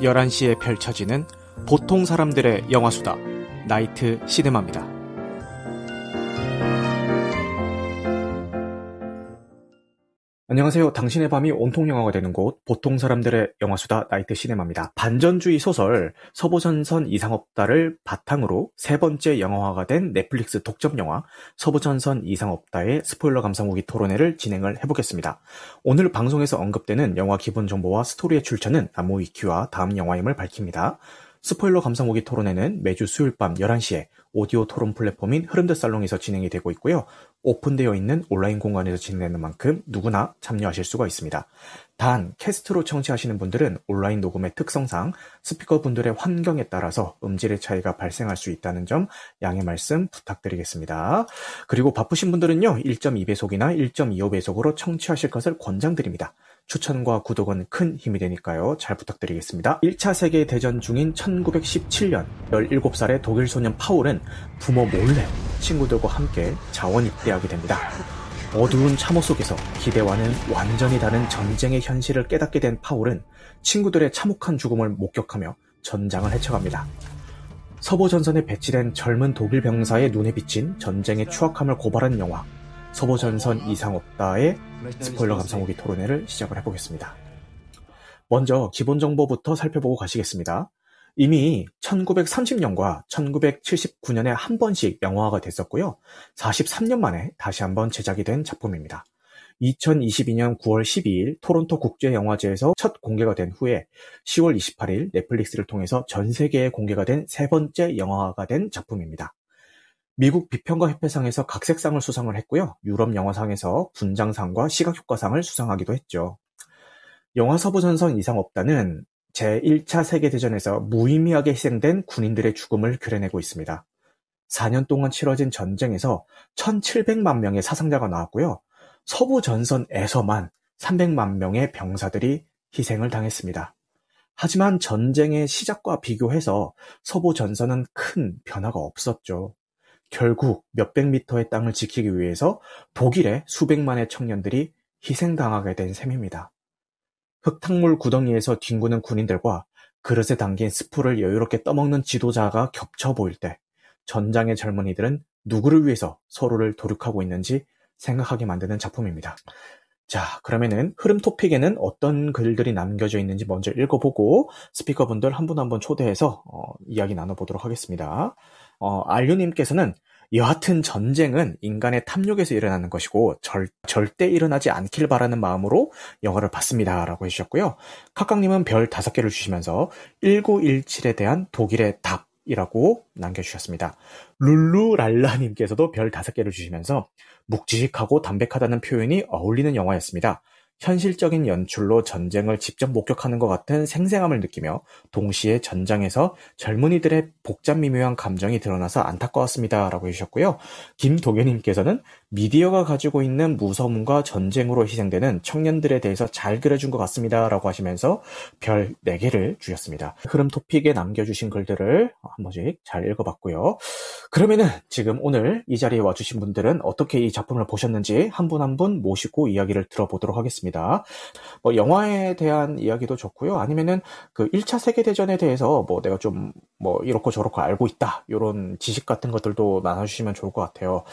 11시에 펼쳐지는 보통 사람들의 영화수다 나이트 시네마입니다. 안녕하세요. 당신의 밤이 온통 영화가 되는 곳 보통 사람들의 영화수다 나이트 시네마입니다. 반전주의 소설 서부전선 이상없다를 바탕으로 세 번째 영화화가 된 넷플릭스 독점 영화 서부전선 이상없다의 스포일러 감상 후기 토론회를 진행을 해보겠습니다. 오늘 방송에서 언급되는 영화 기본 정보와 스토리의 출처는 나무 위키와 다음 영화임을 밝힙니다. 스포일러 감상후기 토론회는 매주 수요일 밤 11시에 오디오 토론 플랫폼인 흐름드 살롱에서 진행이 되고 있고요. 오픈되어 있는 온라인 공간에서 진행되는 만큼 누구나 참여하실 수가 있습니다. 단, 캐스트로 청취하시는 분들은 온라인 녹음의 특성상 스피커분들의 환경에 따라서 음질의 차이가 발생할 수 있다는 점 양해 말씀 부탁드리겠습니다. 그리고 바쁘신 분들은요, 1.2배속이나 1.25배속으로 청취하실 것을 권장드립니다. 추천과 구독은 큰 힘이 되니까요. 잘 부탁드리겠습니다. 1차 세계대전 중인 1917년 17살의 독일 소년 파울은 부모 몰래 친구들과 함께 자원 입대하게 됩니다. 어두운 참호 속에서 기대와는 완전히 다른 전쟁의 현실을 깨닫게 된 파울은 친구들의 참혹한 죽음을 목격하며 전장을 헤쳐갑니다. 서부 전선에 배치된 젊은 독일 병사의 눈에 비친 전쟁의 추악함을 고발한 영화 서부전선 이상 없다의 스포일러 감상후기 토론회를 시작을 해보겠습니다. 먼저 기본 정보부터 살펴보고 가시겠습니다. 이미 1930년과 1979년에 한 번씩 영화화가 됐었고요. 43년 만에 다시 한번 제작이 된 작품입니다. 2022년 9월 12일 토론토 국제영화제에서 첫 공개가 된 후에 10월 28일 넷플릭스를 통해서 전 세계에 공개가 된 세 번째 영화화가 된 작품입니다. 미국 비평가 협회상에서 각색상을 수상을 했고요. 유럽 영화상에서 분장상과 시각효과상을 수상하기도 했죠. 영화 서부전선 이상 없다는 제1차 세계대전에서 무의미하게 희생된 군인들의 죽음을 그려내고 있습니다. 4년 동안 치러진 전쟁에서 1700만 명의 사상자가 나왔고요. 서부 전선에서만 300만 명의 병사들이 희생을 당했습니다. 하지만 전쟁의 시작과 비교해서 서부 전선은 큰 변화가 없었죠. 결국 몇백 미터의 땅을 지키기 위해서 독일의 수백만의 청년들이 희생당하게 된 셈입니다. 흙탕물 구덩이에서 뒹구는 군인들과 그릇에 담긴 스프를 여유롭게 떠먹는 지도자가 겹쳐 보일 때 전장의 젊은이들은 누구를 위해서 서로를 도륙하고 있는지 생각하게 만드는 작품입니다. 자, 그러면은 흐름 토픽에는 어떤 글들이 남겨져 있는지 먼저 읽어보고 스피커분들 한 분 한 분 초대해서 어, 이야기 나눠보도록 하겠습니다. 어, 알류님께서는 여하튼 전쟁은 인간의 탐욕에서 일어나는 것이고 절, 절대 일어나지 않길 바라는 마음으로 영화를 봤습니다. 라고 해주셨고요. 카카님은 별 다섯 개를 주시면서 1917에 대한 독일의 답 이라고 남겨주셨습니다. 룰루랄라님께서도 별 다섯 개를 주시면서 묵직하고 담백하다는 표현이 어울리는 영화였습니다. 현실적인 연출로 전쟁을 직접 목격하는 것 같은 생생함을 느끼며 동시에 전장에서 젊은이들의 복잡 미묘한 감정이 드러나서 안타까웠습니다. 라고 해주셨고요. 김동현님께서는 미디어가 가지고 있는 무서움과 전쟁으로 희생되는 청년들에 대해서 잘 그려준 것 같습니다. 라고 하시면서 별 4개를 주셨습니다. 흐름 토픽에 남겨주신 글들을 한 번씩 잘 읽어봤고요. 그러면은 지금 오늘 이 자리에 와주신 분들은 어떻게 이 작품을 보셨는지 한 분 한 분 모시고 이야기를 들어보도록 하겠습니다. 뭐 영화에 대한 이야기도 좋고요. 아니면은 그 1차 세계대전에 대해서 뭐 내가 좀 뭐 이렇고 저렇고 알고 있다. 이런 지식 같은 것들도 나눠주시면 좋을 것 같아요.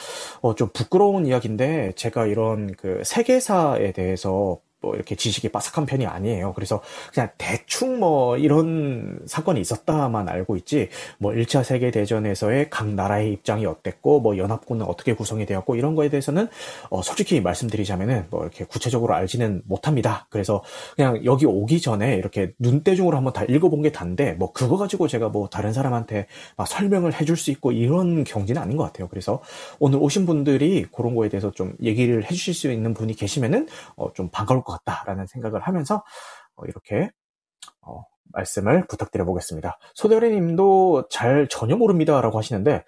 어, 좀 부끄러워 부끄러운 이야기인데 제가 이런 그 세계사에 대해서 뭐 이렇게 지식이 빠삭한 편이 아니에요. 그래서 그냥 대충 뭐 이런 사건이 있었다만 알고 있지 뭐 1차 세계 대전에서의 각 나라의 입장이 어땠고 뭐 연합군은 어떻게 구성이 되었고 이런 거에 대해서는 어 솔직히 말씀드리자면은 뭐 이렇게 구체적으로 알지는 못합니다. 그래서 그냥 여기 오기 전에 이렇게 눈대중으로 한번 다 읽어본 게 단데 뭐 그거 가지고 제가 뭐 다른 사람한테 막 설명을 해줄 수 있고 이런 경지는 아닌 것 같아요. 그래서 오늘 오신 분들이 그런 거에 대해서 좀 얘기를 해주실 수 있는 분이 계시면은 어 좀 반가울 것 같다라는 생각을 하면서 어, 이렇게 어, 말씀을 부탁드려 보겠습니다. 소대리 님도 잘 전혀 모릅니다라고 하시는데,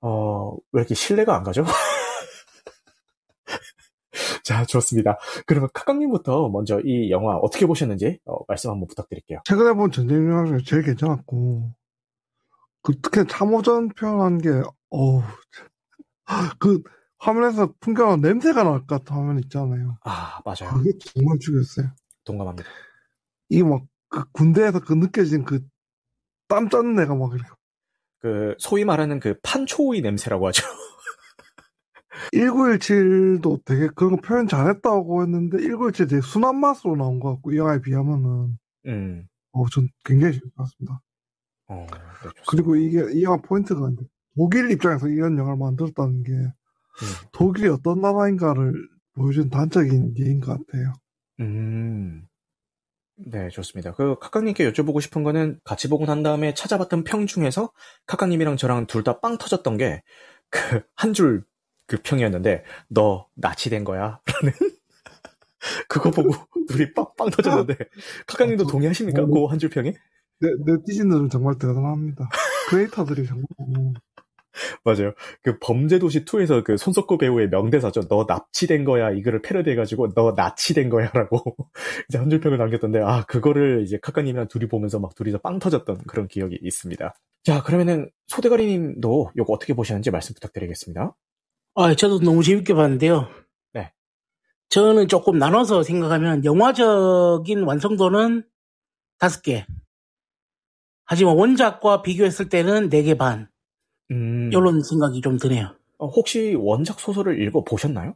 어, 왜 이렇게 신뢰가 안 가죠? 자, 좋습니다. 그러면 카강님부터 먼저 이 영화 어떻게 보셨는지 어, 말씀 한번 부탁드릴게요. 최근에 본 전쟁 영화 중에 제일 괜찮았고, 그 특히 참호전 표현한 게, 어우, 그 화면에서 풍겨나는 냄새가 날 것 같은 화면 있잖아요. 아, 맞아요. 그게 정말 죽였어요. 동감합니다. 이 막, 그 군대에서 그 느껴진 그 땀 짜는 애가 막 이렇게. 그, 소위 말하는 그 판초의 냄새라고 하죠. 1917도 되게 그런 거 표현 잘했다고 했는데 1917 되게 순한 맛으로 나온 것 같고 이 영화에 비하면은 음. 어, 전 굉장히 재밌었습니다. 어, 네. 그리고 이게 이 영화 포인트가 있는데 독일 입장에서 이런 영화를 만들었다는 게 음. 독일이 어떤 나라인가를 보여준 단적인 예인 것 같아요. 음. 네, 좋습니다. 그, 카카님께 여쭤보고 싶은 거는 같이 보고 난 다음에 찾아봤던 평 중에서 카카님이랑 저랑 둘 다 빵 터졌던 게, 그, 한 줄 그 평이었는데, 너 나치된 거야? 라는. 그거 보고 둘이 빵빵 터졌는데, 카카님도 동의하십니까? 어, 그한 줄 평에? 네, 네티즌들은 정말 대단합니다. 크리에이터들이 정말 어, 맞아요. 그 범죄도시 2에서 그 손석구 배우의 명대사죠. 너 납치된 거야. 이거를 패러디해가지고 너 나치된 거야라고 이제 한 줄평을 남겼던데 아 그거를 이제 카카님이랑 둘이 보면서 막 둘이서 빵 터졌던 그런 기억이 있습니다. 자 그러면은 소대가리님도 이거 어떻게 보시는지 말씀 부탁드리겠습니다. 아, 저도 너무 재밌게 봤는데요. 네. 저는 조금 나눠서 생각하면 영화적인 완성도는 다섯 개. 하지만 원작과 비교했을 때는 네 개 반. 음, 이런 생각이 좀 드네요. 어, 혹시 원작 소설을 읽어 보셨나요?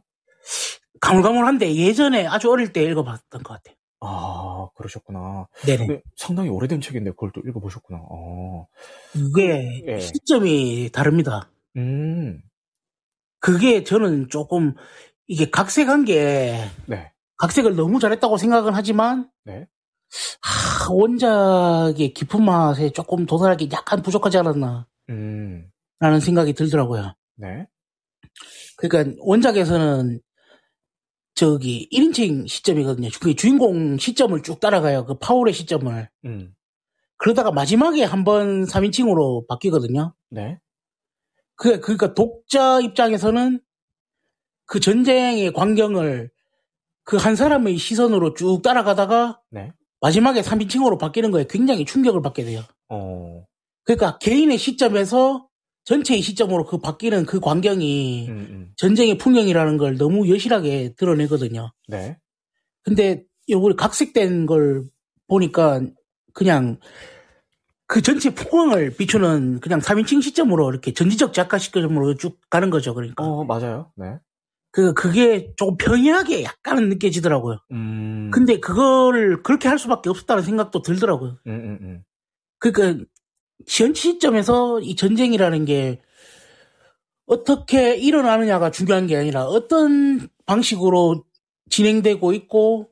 가물가물한데 예전에 아주 어릴 때 읽어봤던 것 같아요. 아 그러셨구나. 네네. 상당히 오래된 책인데 그걸 또 읽어 보셨구나. 어, 이게 예. 시점이 다릅니다. 음, 그게 저는 조금 이게 각색한 게 네, 각색을 너무 잘했다고 생각은 하지만 네. 하, 원작의 깊은 맛에 조금 도달하기 약간 부족하지 않았나 음, 라는 생각이 들더라고요. 네, 그러니까 원작에서는 저기 1인칭 시점이거든요. 그 주인공 시점을 쭉 따라가요. 그 파울의 시점을. 음, 그러다가 마지막에 한 번 3인칭으로 바뀌거든요. 네, 그, 그러니까 독자 입장에서는 그 전쟁의 광경을 그 한 사람의 시선으로 쭉 따라가다가 네. 마지막에 3인칭으로 바뀌는 거에 굉장히 충격을 받게 돼요. 어, 그러니까 개인의 시점에서 전체의 시점으로 그 바뀌는 그 광경이 음, 음, 전쟁의 풍경이라는 걸 너무 여실하게 드러내거든요. 네. 근데 요걸 각색된 걸 보니까 그냥 그 전체 풍광을 비추는 그냥 3인칭 시점으로 이렇게 전지적 작가 시점으로 쭉 가는 거죠. 그러니까 어, 맞아요. 네. 그 그게 조금 평이하게 약간은 느껴지더라고요. 음. 근데 그거를 그렇게 할 수밖에 없었다는 생각도 들더라고요. 음, 음, 음. 그러니까 현 시점에서 이 전쟁이라는 게 어떻게 일어나느냐가 중요한 게 아니라 어떤 방식으로 진행되고 있고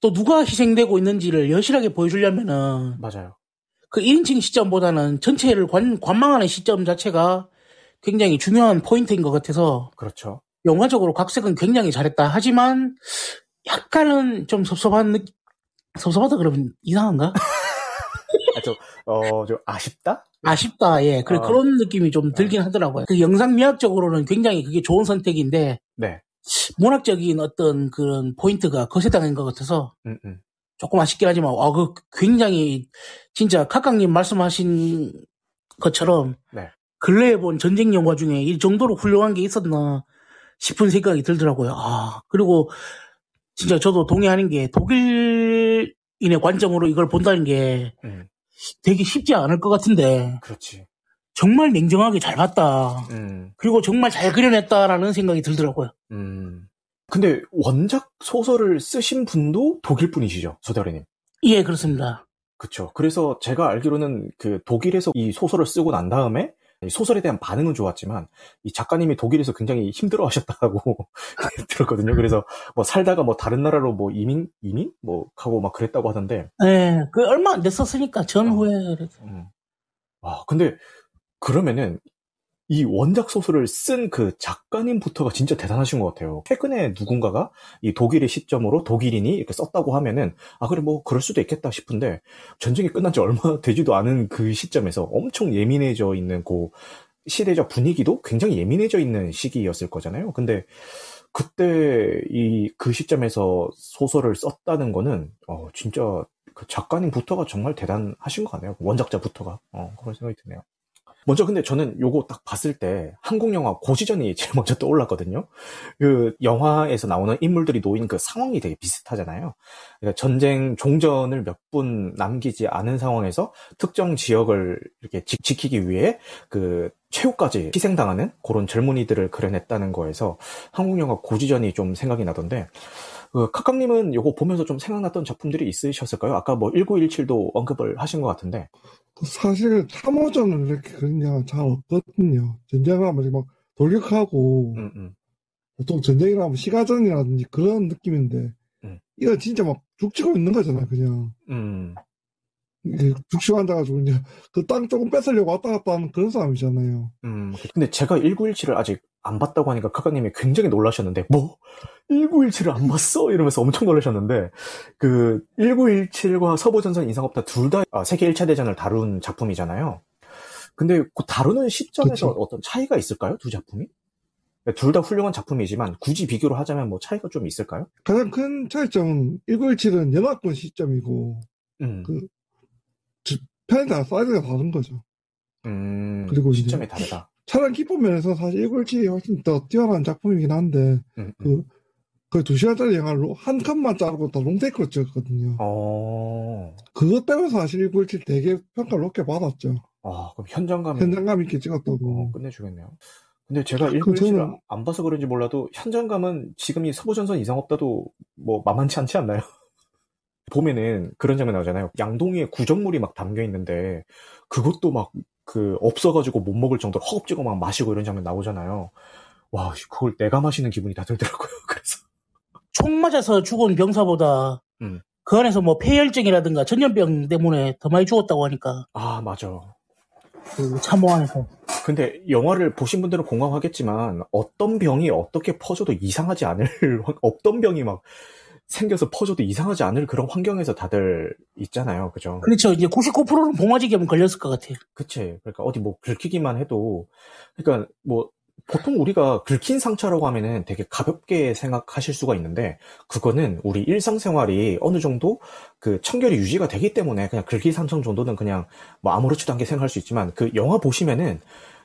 또 누가 희생되고 있는지를 여실하게 보여주려면은 맞아요. 그 1인칭 시점보다는 전체를 관, 관망하는 시점 자체가 굉장히 중요한 포인트인 것 같아서 그렇죠. 영화적으로 각색은 굉장히 잘했다. 하지만 약간은 좀 섭섭한 느 섭섭하다 그러면 이상한가? 아, 저, 어, 좀 아쉽다? 아쉽다. 예. 그래, 어. 그런 느낌이 좀 들긴 하더라고요. 그 영상 미학적으로는 굉장히 그게 좋은 선택인데 네. 문학적인 어떤 그런 포인트가 거세당한 것 같아서 음, 음. 조금 아쉽긴 하지만 아, 그 굉장히 진짜 카카님 말씀하신 것처럼 네. 근래에 본 전쟁 영화 중에 이 정도로 훌륭한 게 있었나 싶은 생각이 들더라고요. 아 그리고 진짜 저도 동의하는 게 독일인의 관점으로 이걸 본다는 게 음. 되게 쉽지 않을 것 같은데 그렇지. 정말 냉정하게 잘 봤다. 음, 그리고 정말 잘 그려냈다라는 생각이 들더라고요. 음. 근데 원작 소설을 쓰신 분도 독일 분이시죠, 소대리님. 예, 그렇습니다. 그쵸. 그래서 제가 알기로는 그 독일에서 이 소설을 쓰고 난 다음에 이 소설에 대한 반응은 좋았지만 이 작가님이 독일에서 굉장히 힘들어 하셨다고 들었거든요. 그래서 뭐 살다가 뭐 다른 나라로 뭐 이민, 이민? 뭐 하고 막 그랬다고 하던데 예, 그 얼마 안 됐었으니까 전후에 음. 와, 근데 그러면은 이 원작 소설을 쓴 그 작가님부터가 진짜 대단하신 것 같아요. 최근에 누군가가 이 독일의 시점으로 독일인이 이렇게 썼다고 하면은 아 그래 뭐 그럴 수도 있겠다 싶은데 전쟁이 끝난 지 얼마 되지도 않은 그 시점에서 엄청 예민해져 있는 그 시대적 분위기도 굉장히 예민해져 있는 시기였을 거잖아요. 근데 그때 이 그 시점에서 소설을 썼다는 거는 어 진짜 그 작가님부터가 정말 대단하신 것 같네요. 원작자부터가 어 그런 생각이 드네요. 먼저 근데 저는 요거 딱 봤을 때 한국 영화 고시전이 제일 먼저 떠올랐거든요. 그 영화에서 나오는 인물들이 놓인 그 상황이 되게 비슷하잖아요. 그러니까 전쟁 종전을 몇 분 남기지 않은 상황에서 특정 지역을 이렇게 지, 키기 위해 그 최후까지 희생당하는 그런 젊은이들을 그려냈다는 거에서 한국 영화 고지전이 좀 생각이 나던데 그 카카님은 요거 보면서 좀 생각났던 작품들이 있으셨을까요? 아까 뭐 1917도 언급을 하신 것 같은데 사실 참호전을 이렇게 그냥 잘 없거든요. 전쟁을 하면 막 돌격하고 음, 음. 보통 전쟁이라 하면 시가전이라든지 그런 느낌인데 음. 이거 진짜 막 죽치고 있는 거잖아 그냥 죽치고 앉아가지고 이제 그 땅 조금 뺏으려고 왔다 갔다 하는 그런 싸움이잖아요. 음. 근데 제가 1917을 아직 안 봤다고 하니까 카카님이 굉장히 놀라셨는데 뭐 1917을 안 봤어? 이러면서 엄청 놀라셨는데 그 1917과 서부전선 이상없다 둘 다 세계 1차 대전을 다룬 작품이잖아요. 근데 그 다루는 시점에서 그쵸. 어떤 차이가 있을까요? 두 작품이? 둘 다 훌륭한 작품이지만 굳이 비교를 하자면 뭐 차이가 좀 있을까요? 가장 큰 차이점은 1917은 연합군 시점이고 음. 그 편에 따라 사이즈가 다른 거죠. 음. 그리고 시점이 다르다. 차량 기법 면에서 사실 1917이 훨씬 더 뛰어난 작품이긴 한데 음, 음. 그 거의 두 시간짜리 영화를 한 칸만 자르고 다 롱테이크로 찍었거든요. 어. 그것 때문에 사실 1917 되게 평가를 높게 받았죠. 아, 그럼 현장감이 현장감 있게 어, 찍었다고. 끝내주겠네요. 근데 제가 그 1917을 저는- 안 봐서 그런지 몰라도 현장감은 지금 이 서부전선 이상 없다도 뭐 만만치 않지 않나요? 보면은 그런 장면 나오잖아요. 양동이에 구정물이 막 담겨 있는데 그것도 막 그 없어가지고 못 먹을 정도로 허겁지겁 막 마시고 이런 장면 나오잖아요. 와, 씨, 그걸 내가 마시는 기분이 다 들더라고요. 그래서 총 맞아서 죽은 병사보다 음. 그 안에서 뭐 폐혈증이라든가 전염병 때문에 더 많이 죽었다고 하니까 아 맞아. 그 참호 안에서 근데 영화를 보신 분들은 공감하겠지만 어떤 병이 어떻게 퍼져도 이상하지 않을 확- 어떤 병이 막 생겨서 퍼져도 이상하지 않을 그런 환경에서 다들 있잖아요. 그죠? 그렇죠 이제 99%는 봉화지겸 걸렸을 것 같아요 그치. 그러니까 어디 뭐 긁히기만 해도 그러니까 뭐 보통 우리가 긁힌 상처라고 하면은 되게 가볍게 생각하실 수가 있는데 그거는 우리 일상생활이 어느 정도 그 청결이 유지가 되기 때문에 그냥 긁힌 상처 정도는 그냥 뭐 아무렇지도 않게 생각할 수 있지만 그 영화 보시면은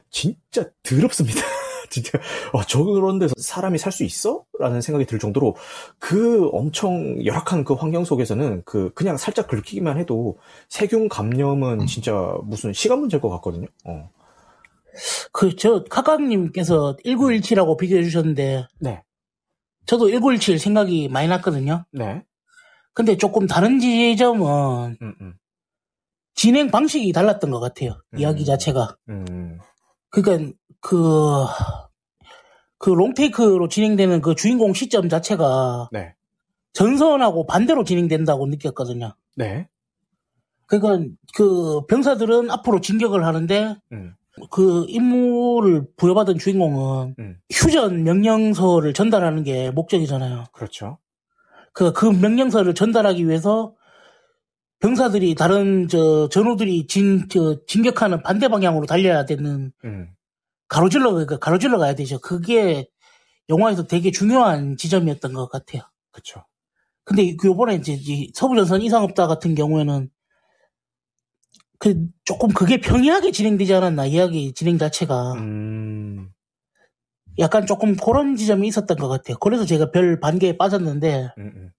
진짜 더럽습니다. 진짜 어, 저런 데서 사람이 살 수 있어? 라는 생각이 들 정도로 그 엄청 열악한 그 환경 속에서는 그 그냥 살짝 긁히기만 해도 세균 감염은 진짜 무슨 시간 문제일 것 같거든요. 어. 그 저 카카님께서 1917하고 비교해 주셨는데 네. 저도 1917 생각이 많이 났거든요 네. 근데 조금 다른 지점은 음, 음, 진행 방식이 달랐던 것 같아요 음. 이야기 자체가 음, 그러니까 그, 그 롱테이크로 진행되는 그 주인공 시점 자체가 네. 전선하고 반대로 진행된다고 느꼈거든요. 네. 그러니까 그 병사들은 앞으로 진격을 하는데 음, 그 임무를 부여받은 주인공은 음. 휴전 명령서를 전달하는 게 목적이잖아요. 그렇죠. 그, 그 명령서를 전달하기 위해서 병사들이 다른 저 전우들이 진, 저, 진격하는 반대 방향으로 달려야 되는 음, 가로질러, 그러니까 가로질러 가야 되죠. 그게 영화에서 되게 중요한 지점이었던 것 같아요. 그쵸. 근데 그 요번에 이제 이 서부전선 이상 없다 같은 경우에는 그 조금 그게 평이하게 진행되지 않았나 이야기 진행 자체가 음, 약간 조금 그런 지점이 있었던 것 같아요. 그래서 제가 별 반개에 빠졌는데 음, 음.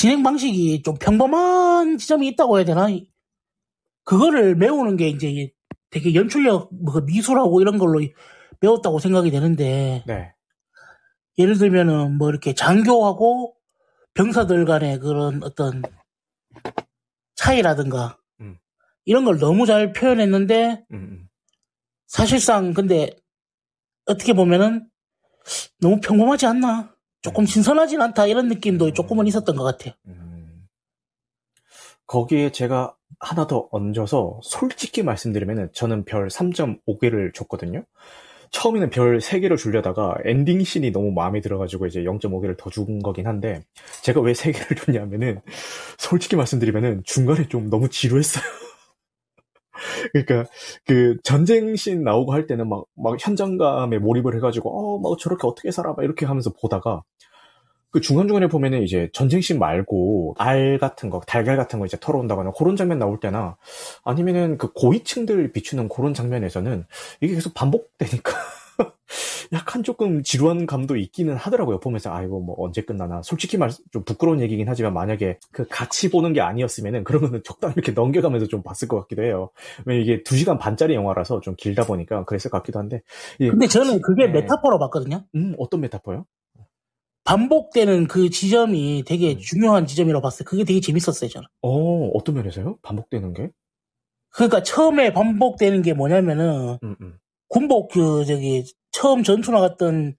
진행 방식이 좀 평범한 지점이 있다고 해야 되나? 그거를 메우는 게 이제 되게 연출력, 뭐 미술하고 이런 걸로 배웠다고 생각이 되는데 네. 예를 들면은 뭐 이렇게 장교하고 병사들 간의 그런 어떤 차이라든가 음. 이런 걸 너무 잘 표현했는데 음, 음. 사실상 근데 어떻게 보면은 너무 평범하지 않나 조금 신선하진 않다 이런 느낌도 조금은 있었던 것 같아요. 음. 거기에 제가 하나 더 얹어서 솔직히 말씀드리면은 저는 별 3.5개를 줬거든요. 처음에는 별 3개를 주려다가 엔딩 씬이 너무 마음에 들어가지고 이제 0.5개를 더 준 거긴 한데 제가 왜 3개를 줬냐면은 솔직히 말씀드리면은 중간에 좀 너무 지루했어요. 그러니까 그 전쟁 씬 나오고 할 때는 막, 막 현장감에 몰입을 해가지고 어, 막 저렇게 어떻게 살아? 막 이렇게 하면서 보다가 그 중간중간에 보면은 이제 전쟁씬 말고 알 같은 거, 달걀 같은 거 이제 털어온다거나 그런 장면 나올 때나 아니면은 그 고위층들 비추는 그런 장면에서는 이게 계속 반복되니까 약간 조금 지루한 감도 있기는 하더라고요. 보면서 아이고 뭐 언제 끝나나. 솔직히 말 좀 부끄러운 얘기긴 하지만 만약에 그 같이 보는 게 아니었으면은 그러면은 적당히 이렇게 넘겨가면서 좀 봤을 것 같기도 해요. 왜냐면 이게 2 시간 반짜리 영화라서 좀 길다 보니까 그랬을 것 같기도 한데. 근데 저는 그게 네. 메타포로 봤거든요. 음, 어떤 메타포요? 반복되는 그 지점이 되게 음. 중요한 지점이라고 봤어요. 그게 되게 재밌었어요, 저는. 어, 어떤 면에서요? 반복되는 게? 그러니까 처음에 반복되는 게 뭐냐면은 음, 음. 군복 그 저기 처음 전투 나갔던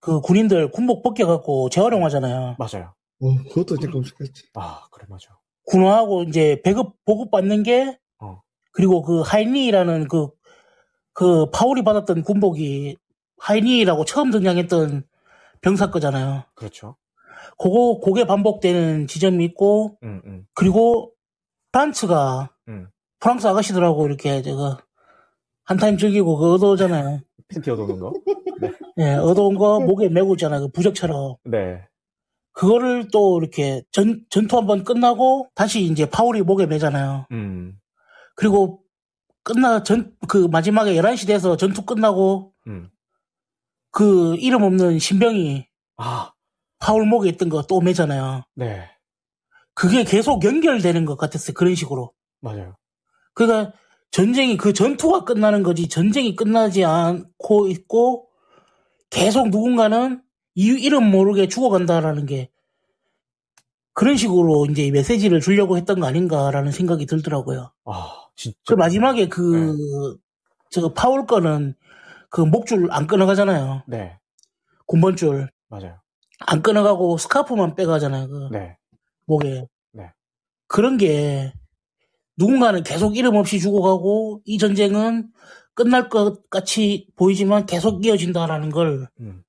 그 군인들 군복 벗겨갖고 재활용하잖아요. 맞아요. 어, 그것도 이제 끔찍했지. 아, 그래, 맞아. 군화하고 이제 배급 보급 받는 게 어. 그리고 그 하이니라는 그 그 파울이 받았던 군복이 하이니라고 처음 등장했던 병사 거잖아요. 그렇죠. 그거 그게 반복되는 지점이 있고 음, 음, 그리고 프란츠가 음. 프랑스 아가씨들하고 이렇게 저거 한타임 즐기고 그 얻어오잖아요. 팬티 얻어놓은 거? 예, 얻어온 거 목에 메고 있잖아요. 그 부적처럼. 네. 그거를 또 이렇게 전, 전투 한 번 끝나고 다시 이제 파울이 목에 매잖아요. 음, 그리고 끝나 전 그 마지막에 11시 돼서 전투 끝나고 음. 그 이름 없는 신병이 아, 파울 목에 있던 거 또 매잖아요. 네. 그게 계속 연결되는 것 같았어요. 그런 식으로. 맞아요. 그러니까 전쟁이 그 전투가 끝나는 거지 전쟁이 끝나지 않고 있고 계속 누군가는 이유 이름 모르게 죽어간다라는 게 그런 식으로 이제 메시지를 주려고 했던 거 아닌가라는 생각이 들더라고요. 아, 진짜. 그 마지막에 그, 저 파울 거는 그 목줄 안 끊어가잖아요. 네, 군번줄. 맞아요. 안 끊어가고 스카프만 빼가잖아요. 그 네. 목에. 네. 그런 게 누군가는 계속 이름 없이 죽어가고 이 전쟁은 끝날 것 같이 보이지만 계속 이어진다라는 걸 음,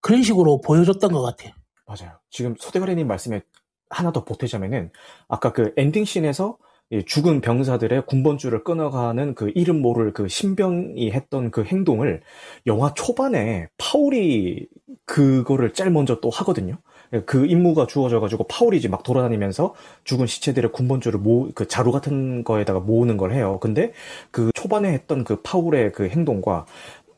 그런 식으로 보여줬던 것 같아요. 맞아요. 지금 소대가리님 말씀에 하나 더 보태자면은, 아까 그 엔딩 씬에서 이 죽은 병사들의 군번줄을 끊어가는 그 이름 모를 그 신병이 했던 그 행동을 영화 초반에 파울이 그거를 제일 먼저 또 하거든요. 그 임무가 주어져가지고 파울이 이제 막 돌아다니면서 죽은 시체들의 군번줄을 모, 그 자루 같은 거에다가 모으는 걸 해요. 근데 그 초반에 했던 그 파울의 그 행동과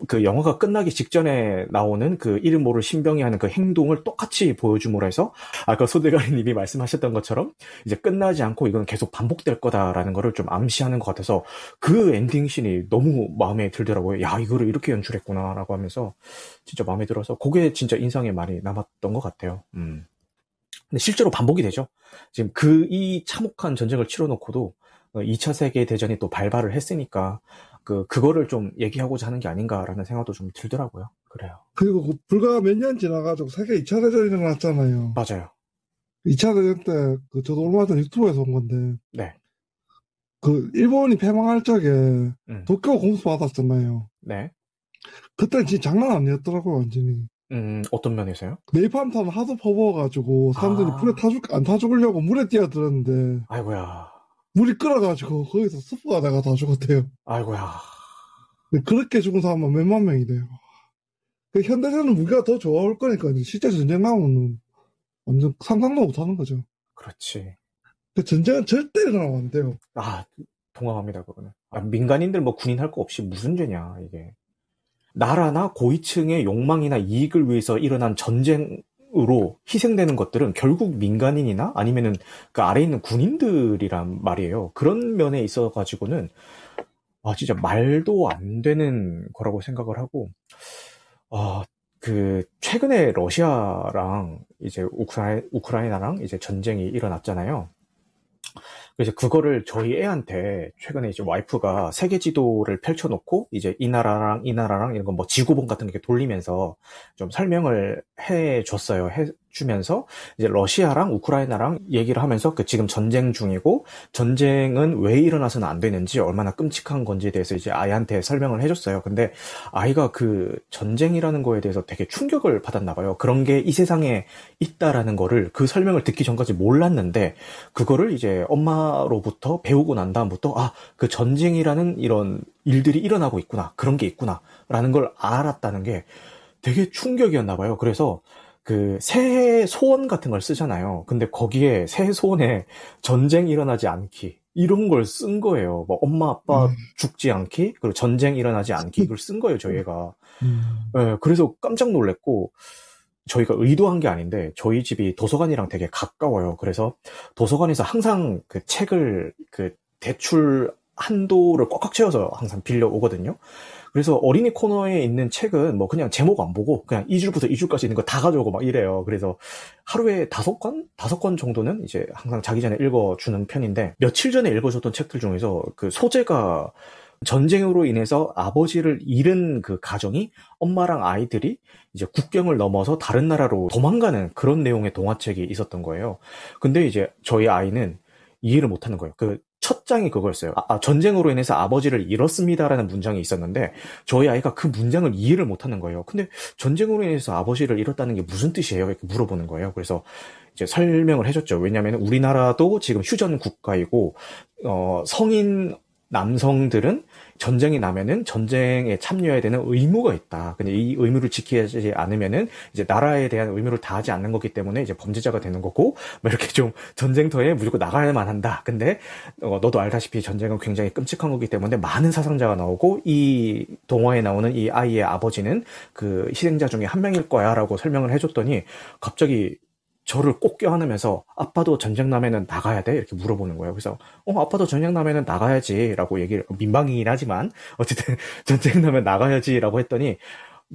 그 영화가 끝나기 직전에 나오는 그 이름 모를 신병이 하는 그 행동을 똑같이 보여줌으로 해서 아까 소대가리님이 말씀하셨던 것처럼 이제 끝나지 않고 이건 계속 반복될 거다라는 거를 좀 암시하는 것 같아서 그 엔딩 씬이 너무 마음에 들더라고요. 야 이거를 이렇게 연출했구나라고 하면서 진짜 마음에 들어서 그게 진짜 인상에 많이 남았던 것 같아요. 음. 근데 실제로 반복이 되죠. 지금 그 이 참혹한 전쟁을 치러놓고도 2차 세계 대전이 또 발발을 했으니까 그 그거를 좀 얘기하고자 하는 게 아닌가라는 생각도 좀 들더라고요. 그래요. 그리고 그 불과 몇 년 지나가지고 세계 2차 대전이 일어났잖아요. 맞아요. 2차 대전 때, 그, 저도 얼마 전에 유튜브에서 본 건데, 네. 그, 일본이 패망할 적에, 음. 도쿄 공수 받았잖아요. 네. 그때는 진짜 장난 아니었더라고요, 완전히. 음, 어떤 면에서요? 네이팜탄 하도 퍼부어가지고, 사람들이 아. 불에 타 죽, 안 타 죽으려고 물에 뛰어들었는데, 아이고야. 물이 끓어가지고, 거기서 스프가 내가 다 죽었대요. 아이고야. 그렇게 죽은 사람만 몇만 명이래요. 그 현대전은 무기가 더 좋아올 거니까, 실제 전쟁 나오면 완전 상상도 못 하는 거죠. 그렇지. 그 전쟁은 절대 일어나면 안 돼요. 아, 동감합니다, 그거는. 아, 민간인들 뭐 군인 할 거 없이 무슨 죄냐, 이게. 나라나 고위층의 욕망이나 이익을 위해서 일어난 전쟁 으로 희생되는 것들은 결국 민간인이나 아니면은 그 아래 있는 군인들이란 말이에요. 그런 면에 있어 가지고는, 아, 진짜 말도 안 되는 거라고 생각을 하고, 아, 그, 최근에 러시아랑 이제 우크라이, 우크라이나랑 이제 전쟁이 일어났잖아요. 그래서 그거를 저희 애한테 최근에 이제 와이프가 세계 지도를 펼쳐놓고 이제 이 나라랑 이 나라랑 이런 거 뭐 지구본 같은 게 돌리면서 좀 설명을 해 줬어요. 해 주면서 이제 러시아랑 우크라이나랑 얘기를 하면서 그 지금 전쟁 중이고 전쟁은 왜 일어나서는 안 되는지 얼마나 끔찍한 건지에 대해서 이제 아이한테 설명을 해줬어요. 근데 아이가 그 전쟁이라는 거에 대해서 되게 충격을 받았나 봐요. 그런 게 이 세상에 있다라는 거를 그 설명을 듣기 전까지 몰랐는데 그거를 이제 엄마로부터 배우고 난 다음부터 아 그 전쟁이라는 이런 일들이 일어나고 있구나 그런 게 있구나라는 걸 알았다는 게 되게 충격이었나 봐요. 그래서 그 새해 소원 같은 걸 쓰잖아요. 근데 거기에 새해 소원에 전쟁 일어나지 않기 이런 걸 쓴 거예요. 뭐 엄마 아빠 음. 죽지 않기 그리고 전쟁 일어나지 않기 이걸 쓴 거예요. 저희 애가. 음. 예, 그래서 깜짝 놀랐고 저희가 의도한 게 아닌데 저희 집이 도서관이랑 되게 가까워요. 그래서 도서관에서 항상 그 책을 그 대출 한도를 꽉꽉 채워서 항상 빌려 오거든요. 그래서 어린이 코너에 있는 책은 뭐 그냥 제목 안 보고 그냥 2줄부터 2줄까지 있는 거 다 가져오고 막 이래요. 그래서 하루에 다섯 권? 다섯 권 정도는 이제 항상 자기 전에 읽어주는 편인데 며칠 전에 읽어줬던 책들 중에서 그 소재가 전쟁으로 인해서 아버지를 잃은 그 가정이 엄마랑 아이들이 이제 국경을 넘어서 다른 나라로 도망가는 그런 내용의 동화책이 있었던 거예요. 근데 이제 저희 아이는 이해를 못 하는 거예요. 그 첫 장이 그거였어요. 아, 아, 전쟁으로 인해서 아버지를 잃었습니다라는 문장이 있었는데 저희 아이가 그 문장을 이해를 못 하는 거예요. 근데 전쟁으로 인해서 아버지를 잃었다는 게 무슨 뜻이에요? 이렇게 물어보는 거예요. 그래서 이제 설명을 해줬죠. 왜냐하면 우리나라도 지금 휴전 국가이고 어, 성인 남성들은 전쟁이 나면은 전쟁에 참여해야 되는 의무가 있다. 근데 이 의무를 지키지 않으면은 이제 나라에 대한 의무를 다하지 않는 거기 때문에 이제 범죄자가 되는 거고, 뭐 이렇게 좀 전쟁터에 무조건 나가야만 한다. 근데 어, 너도 알다시피 전쟁은 굉장히 끔찍한 거기 때문에 많은 사상자가 나오고 이 동화에 나오는 이 아이의 아버지는 그 희생자 중에 한 명일 거야라고 설명을 해줬더니 갑자기 저를 꼭 껴안으면서 아빠도 전쟁 나면은 나가야 돼 이렇게 물어보는 거예요. 그래서 어 아빠도 전쟁 나면은 나가야지라고 얘기를 민망이긴 하지만 어쨌든 전쟁 나면 나가야지라고 했더니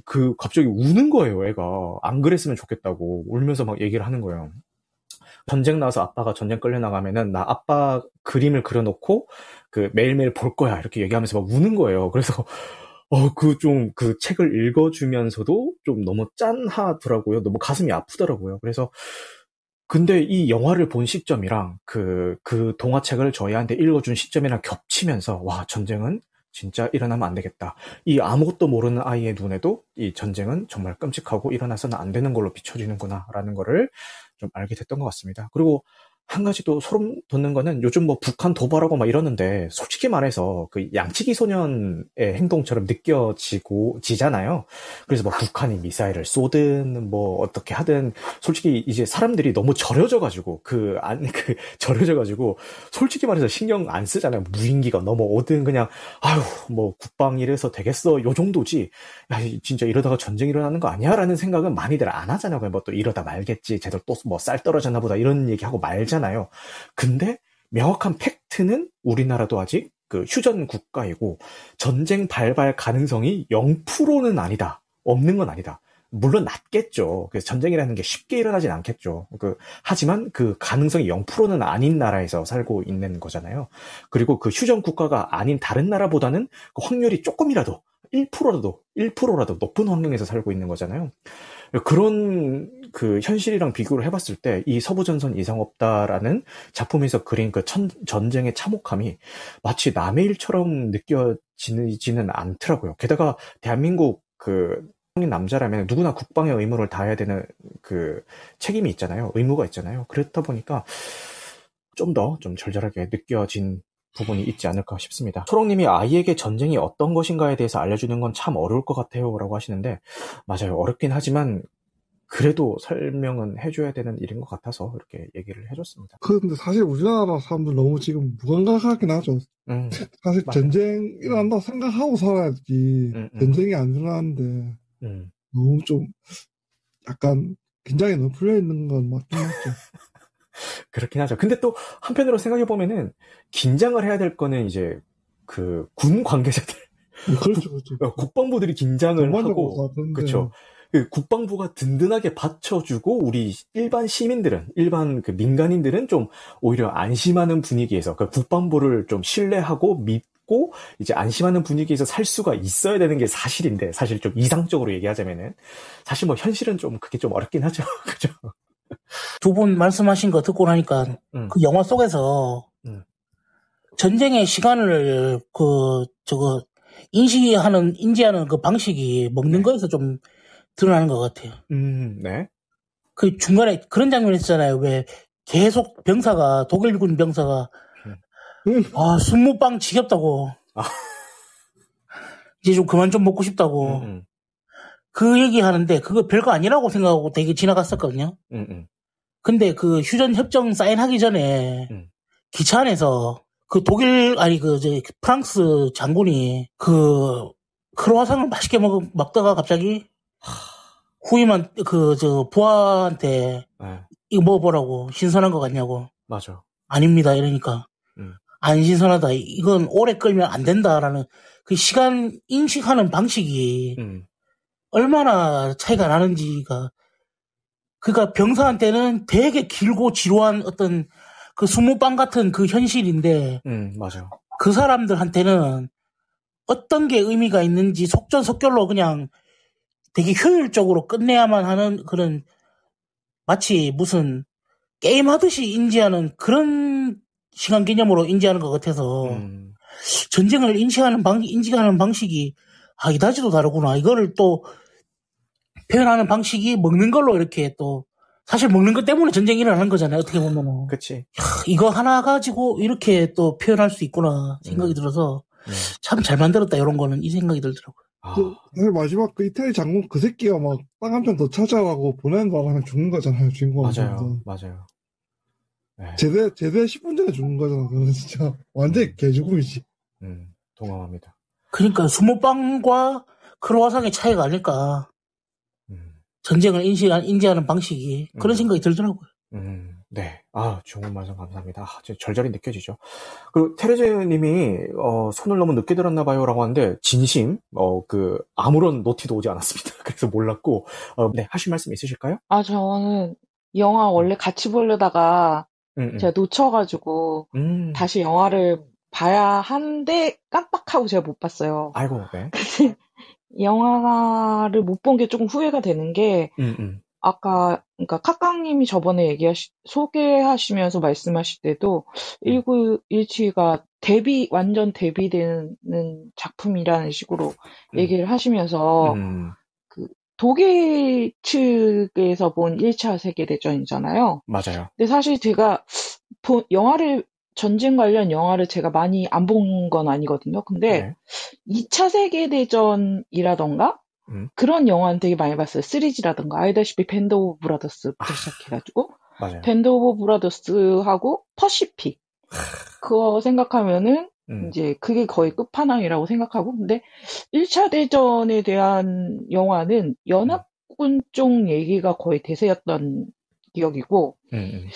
그 갑자기 우는 거예요. 애가 안 그랬으면 좋겠다고 울면서 막 얘기를 하는 거예요. 전쟁 나서 아빠가 전쟁 끌려 나가면은 나 아빠 그림을 그려놓고 그 매일매일 볼 거야 이렇게 얘기하면서 막 우는 거예요. 그래서 어, 그 좀, 그 책을 읽어주면서도 좀 너무 짠하더라고요. 너무 가슴이 아프더라고요. 그래서, 근데 이 영화를 본 시점이랑 그, 그 동화책을 저희한테 읽어준 시점이랑 겹치면서, 와, 전쟁은 진짜 일어나면 안 되겠다. 이 아무것도 모르는 아이의 눈에도 이 전쟁은 정말 끔찍하고 일어나서는 안 되는 걸로 비춰지는구나, 라는 거를 좀 알게 됐던 것 같습니다. 그리고 한 가지 또 소름 돋는 거는 요즘 뭐 북한 도발하고 막 이러는데 솔직히 말해서 그 양치기 소년의 행동처럼 느껴지고 지잖아요. 그래서 뭐 북한이 미사일을 쏘든 뭐 어떻게 하든 솔직히 이제 사람들이 너무 절여져 가지고 그 안그 절여져 가지고 솔직히 말해서 신경 안 쓰잖아요. 무인기가 넘어오든 그냥 아유 뭐 국방 이래서 되겠어 요 정도지. 야 진짜 이러다가 전쟁 일어나는 거 아니야라는 생각은 많이들 안 하잖아요. 뭐 또 이러다 말겠지. 쟤들 또뭐 쌀 떨어졌나 보다 이런 얘기하고 말자. 하잖아요. 근데 명확한 팩트는 우리나라도 아직 그 휴전 국가이고 전쟁 발발 가능성이 0%는 아니다. 없는 건 아니다. 물론 낮겠죠. 그래서 전쟁이라는 게 쉽게 일어나진 않겠죠. 그, 하지만 그 가능성이 0%는 아닌 나라에서 살고 있는 거잖아요. 그리고 그 휴전 국가가 아닌 다른 나라보다는 그 확률이 조금이라도 1%라도 1%라도 높은 환경에서 살고 있는 거잖아요. 그런 그 현실이랑 비교를 해봤을 때 이 서부전선 이상 없다라는 작품에서 그린 그 천, 전쟁의 참혹함이 마치 남의 일처럼 느껴지지는 않더라고요. 게다가 대한민국 그 성인 남자라면 누구나 국방의 의무를 다해야 되는 그 책임이 있잖아요. 의무가 있잖아요. 그렇다 보니까 좀 더좀 절절하게 느껴진 부분이 있지 않을까 싶습니다. 초롱님이 아이에게 전쟁이 어떤 것인가에 대해서 알려주는 건 참 어려울 것 같아요. 라고 하시는데, 맞아요. 어렵긴 하지만, 그래도 설명은 해줘야 되는 일인 것 같아서 이렇게 얘기를 해줬습니다. 근데 사실 우리나라 사람들 너무 지금 무감각하긴 하죠. 음, 사실 맞아요. 전쟁 일어난다고 생각하고 살아야지. 음, 음. 전쟁이 안 일어나는데 음. 너무 좀 약간 긴장이 너무 풀려 있는 건 맞긴 맞죠. 그렇긴 하죠. 근데 또 한편으로 생각해 보면은, 긴장을 해야 될 거는 이제, 그, 군 관계자들, 그렇죠, 그렇죠. 국방부들이 긴장을 하고. 그쵸. 그 국방부가 든든하게 받쳐주고 우리 일반 시민들은 일반 그 민간인들은 좀 오히려 안심하는 분위기에서 그 국방부를 좀 신뢰하고 믿고 이제 안심하는 분위기에서 살 수가 있어야 되는 게 사실인데 사실 좀 이상적으로 얘기하자면은 사실 뭐 현실은 좀 그게 좀 어렵긴 하죠 그죠 두 분 말씀하신 거 듣고 나니까 음. 그 영화 속에서 음. 전쟁의 시간을 그 저거 인식하는 인지하는 그 방식이 먹는 네. 거에서 좀 드러나는 것 같아요. 음, 네. 그 중간에 그런 장면 있잖아요. 왜 계속 병사가 독일군 병사가 음. 아 순무빵 지겹다고 아. 이제 좀 그만 좀 먹고 싶다고 음, 음, 그 얘기 하는데 그거 별거 아니라고 생각하고 되게 지나갔었거든요. 음, 음. 근데 그 휴전 협정 사인하기 전에 음. 기차 안에서 그 독일 아니 그저 프랑스 장군이 그 크로와상을 맛있게 먹 먹다가 갑자기 후임한 그 저 부하한테 네, 이거 먹어보라고 신선한 거 같냐고 맞아. 아닙니다 이러니까 음. 안 신선하다 이건 오래 끌면 안 된다라는 그 시간 인식하는 방식이 음, 얼마나 차이가 나는지가 그러니까 병사한테는 되게 길고 지루한 어떤 그 수무빵 같은 그 현실인데 음, 맞아. 그 사람들한테는 어떤 게 의미가 있는지 속전속결로 그냥 되게 효율적으로 끝내야만 하는 그런 마치 무슨 게임 하듯이 인지하는 그런 시간 개념으로 인지하는 것 같아서 음, 전쟁을 인식하는 방, 인지하는 방식이 아, 이다지도 다르구나. 이거를 또 표현하는 방식이 먹는 걸로 이렇게 또 사실 먹는 것 때문에 전쟁이 일어나는 거잖아요. 어떻게 보면은. 그치. 이거 하나 가지고 이렇게 또 표현할 수 있구나 생각이 음. 들어서 네. 참잘 만들었다 이런 거는 이 생각이 들더라고요. 아, 그, 사실 마지막 그 이태리 장군 그 새끼가 막 땅 한 편 더 찾아라고 보내는 바람에 죽는 거잖아요, 주인공한테. 맞아요. 맞아요. 네. 제대, 제대 10분 전에 죽는 거잖아. 그건 진짜 완전 히 개죽음이지. 음, 동감합니다. 그러니까 수모빵과 크로와상의 차이가 아닐까. 음, 전쟁을 인식한, 인지하는 방식이 그런 음. 생각이 들더라고요. 음, 네. 아, 좋은 말씀 감사합니다. 아, 절절히 느껴지죠. 그, 테레즈 님이, 어, 손을 너무 늦게 들었나 봐요 라고 하는데, 진심, 어, 그, 아무런 노티도 오지 않았습니다. 그래서 몰랐고, 어, 네, 하실 말씀 있으실까요? 아, 저는 영화 원래 같이 보려다가 음, 음. 제가 놓쳐가지고 음. 다시 영화를 봐야 하는데 깜빡하고 제가 못 봤어요. 아이고, 네. 영화를 못 본 게 조금 후회가 되는 게 음, 음. 아까 그러니까 카깡님이 저번에 얘기하시 소개하시면서 말씀하실 때도 1917가 데뷔 완전 데뷔되는 작품이라는 식으로 음. 얘기를 하시면서 음, 독일 측에서 본 1차 세계 대전이잖아요. 맞아요. 근데 사실 제가 본 영화를 전쟁 관련 영화를 제가 많이 안 본 건 아니거든요. 근데 네. 2차 세계대전이라던가 음. 그런 영화는 되게 많이 봤어요. 시리즈라던가 알다시피 밴드 오브 브라더스부터 아. 시작해가지고 맞아요. 밴드 오브 브라더스하고 퍼시픽 그거 생각하면은 음, 이제 그게 거의 끝판왕이라고 생각하고 근데 1차 대전에 대한 영화는 연합군 쪽 얘기가 거의 대세였던 기억이고 음, 음.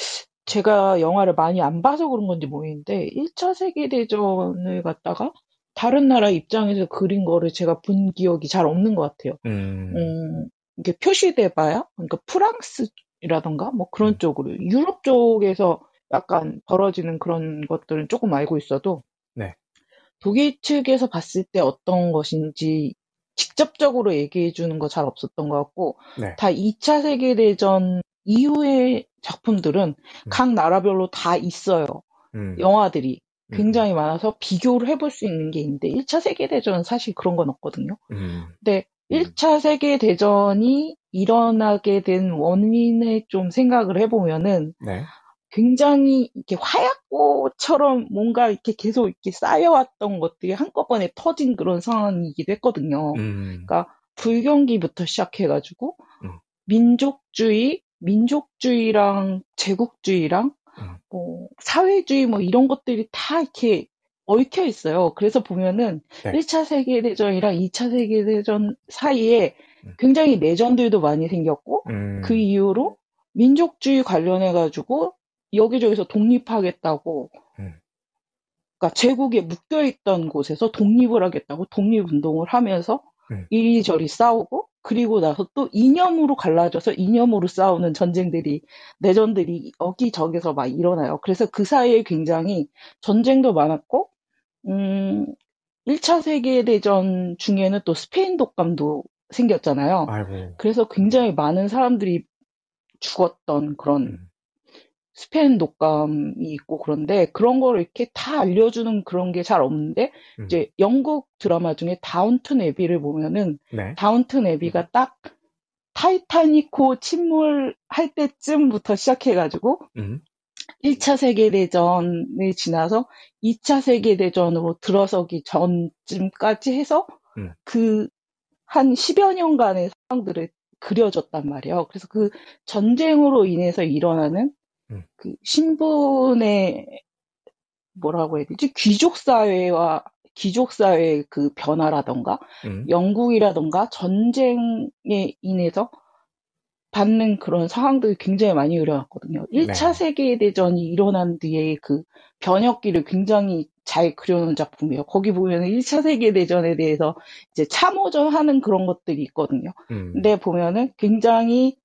제가 영화를 많이 안 봐서 그런 건지 모르겠는데 1차 세계대전을 갖다가 다른 나라 입장에서 그린 거를 제가 본 기억이 잘 없는 것 같아요. 음, 음, 이게 표시돼 봐야 그러니까 프랑스라던가 뭐 그런 음. 쪽으로 유럽 쪽에서 약간 벌어지는 그런 것들은 조금 알고 있어도 네. 독일 측에서 봤을 때 어떤 것인지 직접적으로 얘기해 주는 거 잘 없었던 것 같고 네. 다 2차 세계대전 이후의 작품들은 각 나라별로 다 있어요. 음, 영화들이 음, 굉장히 많아서 비교를 해볼 수 있는 게 있는데 1차 세계대전은 사실 그런 건 없거든요. 음, 근데 음. 1차 세계대전이 일어나게 된 원인에 좀 생각을 해보면은 네. 굉장히 이렇게 화약고처럼 뭔가 이렇게 계속 이렇게 쌓여왔던 것들이 한꺼번에 터진 그런 상황이기도 했거든요. 음, 그러니까 불경기부터 시작해가지고 음. 민족주의, 민족주의랑 제국주의랑 음. 뭐 사회주의 뭐 이런 것들이 다 이렇게 얽혀 있어요. 그래서 보면은 네. 1차 세계대전이랑 2차 세계대전 사이에 음. 굉장히 내전들도 많이 생겼고 음, 그 이후로 민족주의 관련해 가지고 여기저기서 독립하겠다고 음. 그러니까 제국에 묶여 있던 곳에서 독립을 하겠다고 독립운동을 하면서 음. 이리저리 싸우고 그리고 나서 또 이념으로 갈라져서 이념으로 싸우는 전쟁들이 내전들이 여기저기서 막 일어나요. 그래서 그 사이에 굉장히 전쟁도 많았고 음 1차 세계 대전 중에는 또 스페인 독감도 생겼잖아요. 아이고. 그래서 굉장히 많은 사람들이 죽었던 그런 음. 스페인 독감이 있고 그런데 그런 거를 이렇게 다 알려주는 그런 게 잘 없는데 음. 이제 영국 드라마 중에 다운튼 에비를 보면은 네. 다운튼 에비가 딱 타이타닉호 침몰할 때쯤부터 시작해가지고 음. 1차 세계대전을 지나서 2차 세계대전으로 들어서기 전쯤까지 해서 음. 그한 10여 년간의 상황들을 그려줬단 말이에요. 그래서 그 전쟁으로 인해서 일어나는 음. 그 신분의 뭐라고 해야 되지? 귀족 사회와 귀족 사회의 그 변화라던가 음. 영국이라던가 전쟁에 인해서 받는 그런 상황들이 굉장히 많이 그려놨거든요. 1차 네. 세계대전이 일어난 뒤에 그 변혁기를 굉장히 잘 그려놓은 작품이에요. 거기 보면 1차 세계대전에 대해서 이제 참호전 하는 그런 것들이 있거든요. 음. 근데 보면은 굉장히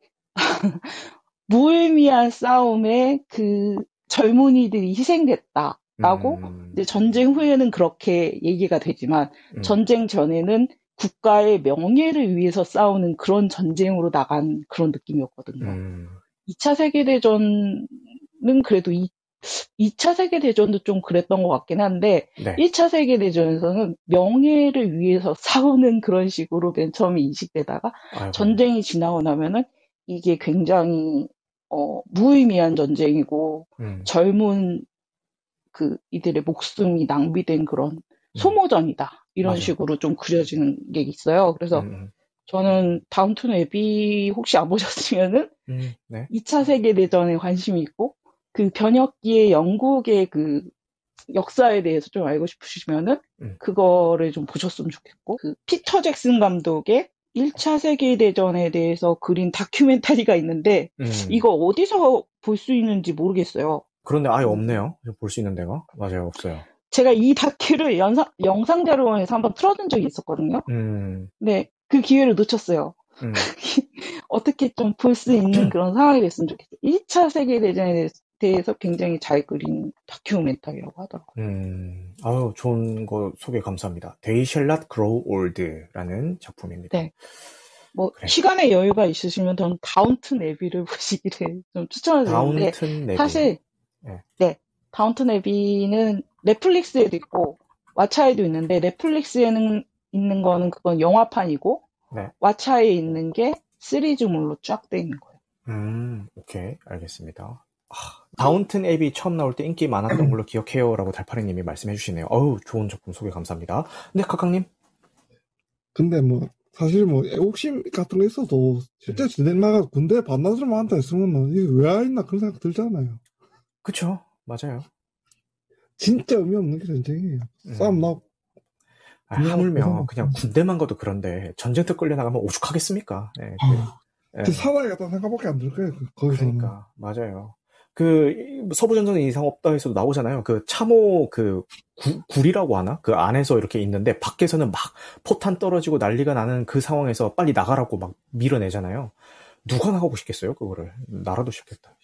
무의미한 싸움에 그 젊은이들이 희생됐다라고 음. 이제 전쟁 후에는 그렇게 얘기가 되지만 음. 전쟁 전에는 국가의 명예를 위해서 싸우는 그런 전쟁으로 나간 그런 느낌이었거든요. 음. 2차 세계대전은 그래도 이, 2차 세계대전도 좀 그랬던 것 같긴 한데 네. 1차 세계대전에서는 명예를 위해서 싸우는 그런 식으로 맨 처음에 인식되다가 아이고. 전쟁이 지나고 나면은 이게 굉장히 어, 무의미한 전쟁이고 음. 젊은 그 이들의 목숨이 낭비된 그런 소모전이다. 이런 음. 맞아요. 식으로 좀 그려지는 게 있어요. 그래서 음. 저는 다운턴 앱이 혹시 안 보셨으면은 음. 네. 2차 세계 대전에 관심이 있고 그 변혁기의 영국의 그 역사에 대해서 좀 알고 싶으시면은 음. 그거를 좀 보셨으면 좋겠고 그 피터 잭슨 감독의 1차 세계대전에 대해서 그린 다큐멘터리가 있는데 음. 이거 어디서 볼 수 있는지 모르겠어요. 그런데 아예 없네요. 볼 수 있는 데가 맞아요 없어요. 제가 이 다큐를 영상, 영상 자료원에서 한번 틀어준 적이 있었거든요. 음. 네, 그 기회를 놓쳤어요. 음. 어떻게 좀 볼 수 있는 그런 상황이 됐으면 좋겠어요. 1차 세계대전에 대해서, 대해서 굉장히 잘 그린 다큐멘터리라고 하더라고요. 음. 아유 좋은 거 소개 감사합니다. They Shall Not Grow Old라는 작품입니다. 네. 뭐, 그래. 시간의 여유가 있으시면 저는 다운튼 에비를 보시기를 좀 추천을 드리는데, 다운튼 네비. 사실, 네. 네, 다운튼 에비는 넷플릭스에도 있고, 왓챠에도 있는데, 넷플릭스에는 있는 거는 그건 영화판이고, 네. 왓챠에 있는 게 시리즈물로 쫙 돼 있는 거예요. 음, 오케이, 알겠습니다. 아, 다운튼 앱이 처음 나올 때 인기 많았던 걸로 기억해요 라고 달파리님이 말씀해 주시네요. 어우, 좋은 작품 소개 감사합니다. 네, 카카님. 근데 뭐 사실 뭐 애국심 같은 거 있어도 실제 진행 나가 군대 반나절만 한다 했으면 이게 왜 있나 그런 생각 들잖아요. 그쵸, 맞아요. 진짜 의미 없는 게 전쟁이에요. 음. 싸움 나고 아, 하물며 그냥 거. 군대만 가도 그런데 전쟁터 끌려나가면 오죽하겠습니까? 네, 그, 아, 예. 그 살아야겠다는 생각밖에 안 들 거예요. 그- 거기서는. 그러니까 맞아요. 그 서부전선은 이상 없다 해서도 나오잖아요. 그 참호 그 구, 굴이라고 하나? 그 안에서 이렇게 있는데 밖에서는 막 포탄 떨어지고 난리가 나는 그 상황에서 빨리 나가라고 막 밀어내잖아요. 누가 나가고 싶겠어요, 그거를. 나라도 싫겠다.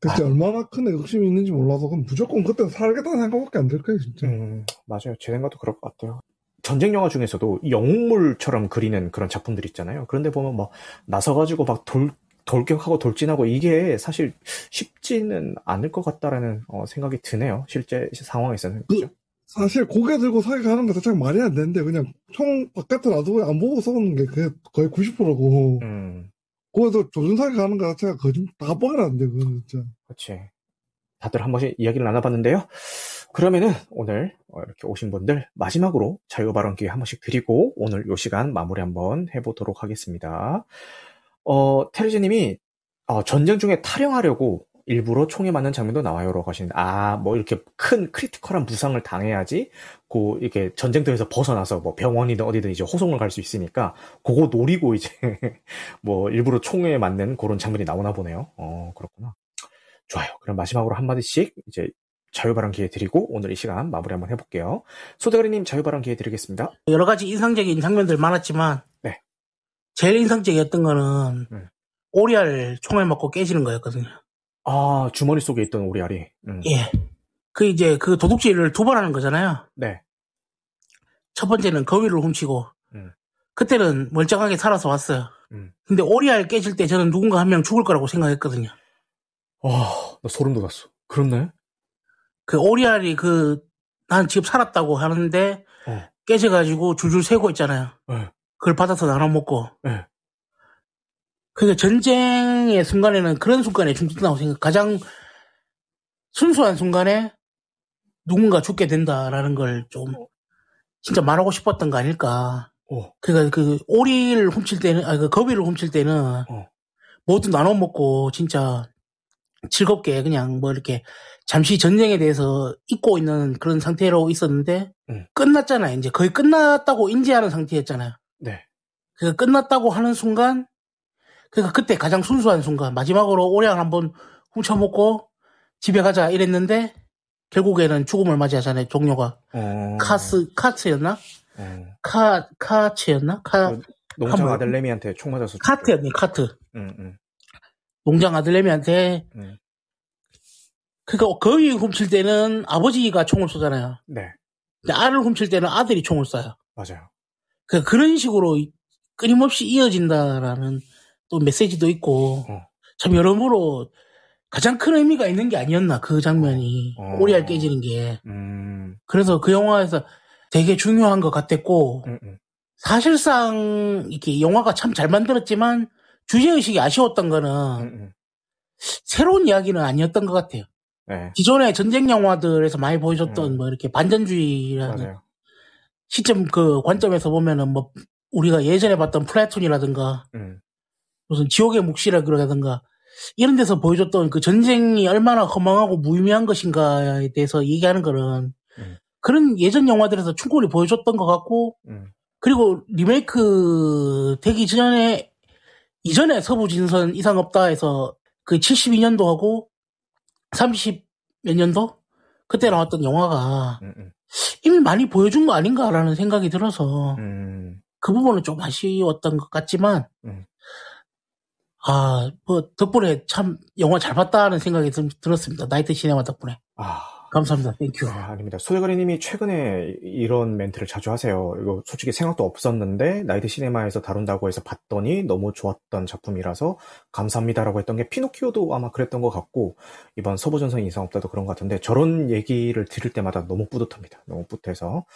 그때 얼마나 큰 애국심이 있는지 몰라서 그럼 무조건 그때 살겠다는 생각밖에 안 들 거예요, 진짜. 음, 맞아요. 제 생각도 그럴 것 같아요. 전쟁 영화 중에서도 영웅물처럼 그리는 그런 작품들 있잖아요. 그런데 보면 뭐 나서가지고 막 돌, 돌격하고 돌진하고 이게 사실 쉽지는 않을 것 같다라는 어, 생각이 드네요. 실제 상황에서는. 그죠? 사실 고개 들고 사기 가는 거 자체가 말이 안 되는데 그냥 총 바깥에 놔두고 안 보고 쏘는 게 거의 90%고 음, 거기서 조준사격하는 거 자체가 거짓 다 뻥이 안 돼, 그건 진짜. 그렇지. 다들 한 번씩 이야기를 나눠봤는데요. 그러면은 오늘 어, 이렇게 오신 분들 마지막으로 자유 발언 기회 한 번씩 드리고 오늘 요 시간 마무리 한번 해보도록 하겠습니다. 어, 테르즈님이 어, 전쟁 중에 탈영하려고 일부러 총에 맞는 장면도 나와요라고 하시는데 아 뭐 이렇게 큰 critical한 부상을 당해야지 고 이렇게 전쟁터에서 벗어나서 뭐 병원이든 어디든 이제 호송을 갈 수 있으니까 그거 노리고 이제 뭐 일부러 총에 맞는 그런 장면이 나오나 보네요. 어 그렇구나. 좋아요. 그럼 마지막으로 한 마디씩 이제 자유발언 기회 드리고 오늘 이 시간 마무리 한번 해볼게요. 소대가리님 자유발언 기회 드리겠습니다. 여러 가지 인상적인 장면들 많았지만 네. 제일 인상적이었던 거는 음. 오리알 총알 맞고 깨지는 거였거든요. 아 주머니 속에 있던 오리알이. 음. 예. 그 이제 그 도둑질을 두 번 하는 거잖아요. 네. 첫 번째는 거위를 훔치고 음. 그때는 멀쩡하게 살아서 왔어요. 음. 근데 오리알 깨질 때 저는 누군가 한 명 죽을 거라고 생각했거든요. 와, 나 소름 돋았어. 그렇네? 그 오리알이 그, 난 지금 살았다고 하는데, 어. 깨져가지고 줄줄 새고 있잖아요. 네. 그걸 받아서 나눠 먹고. 네. 그게 전쟁의 순간에는 그런 순간에 중독된다고 생각, 가장 순수한 순간에 누군가 죽게 된다라는 걸 좀 진짜 말하고 싶었던 거 아닐까. 어. 그니까 그 오리를 훔칠 때는, 아, 그 거위를 훔칠 때는 어. 모두 나눠 먹고 진짜 즐겁게 그냥 뭐 이렇게 잠시 전쟁에 대해서 잊고 있는 그런 상태로 있었는데 음. 끝났잖아요. 이제 거의 끝났다고 인지하는 상태였잖아요. 네. 그 끝났다고 하는 순간, 그니까 그때 가장 순수한 순간, 마지막으로 오량 한번 훔쳐먹고 집에 가자 이랬는데, 결국에는 죽음을 맞이하잖아요, 종료가. 어. 카스, 카츠였나? 어. 카, 카츠였나? 카, 그 농장 한번- 아들 레미한테 총 맞아서. 죽죠. 카트였네, 카트. 응, 응. 농장 아들내미한테, 음. 그니까 거위 훔칠 때는 아버지가 총을 쏘잖아요. 네. 근데 알을 훔칠 때는 아들이 총을 쏴요. 맞아요. 그 그런 식으로 끊임없이 이어진다라는 또 메시지도 있고 어. 참 여러모로 가장 큰 의미가 있는 게 아니었나 그 장면이 어. 오리알 깨지는 게 음, 그래서 그 영화에서 되게 중요한 것 같았고 음, 음. 사실상 이렇게 영화가 참 잘 만들었지만 주제 의식이 아쉬웠던 거는 음, 음. 새로운 이야기는 아니었던 것 같아요. 네. 기존의 전쟁 영화들에서 많이 보여줬던 음. 뭐 이렇게 반전주의라는 맞아요. 시점 그 관점에서 보면은 뭐 우리가 예전에 봤던 플라톤이라든가 음, 무슨 지옥의 묵시라든가 이런 데서 보여줬던 그 전쟁이 얼마나 허망하고 무의미한 것인가에 대해서 얘기하는 거는 음. 그런 예전 영화들에서 충분히 보여줬던 것 같고 음. 그리고 리메이크 되기 전에 이전에 서부 진선 이상 없다 해서 그 72년도하고 30 몇 년도 그때 나왔던 영화가 음, 음. 이미 많이 보여준 거 아닌가라는 생각이 들어서 음, 그 부분은 좀 아쉬웠던 것 같지만, 음. 아, 뭐, 덕분에 참 영화 잘 봤다는 생각이 좀 들었습니다. 나이트 시네마 덕분에. 아, 감사합니다. Thank you. 네, 아닙니다. 소대가리님이 최근에 이런 멘트를 자주 하세요. 이거 솔직히 생각도 없었는데 나이트 시네마에서 다룬다고 해서 봤더니 너무 좋았던 작품이라서 감사합니다라고 했던 게 피노키오도 아마 그랬던 것 같고 이번 서부전선 이상 없다도 그런 것 같은데 저런 얘기를 들을 때마다 너무 뿌듯합니다. 너무 뿌듯해서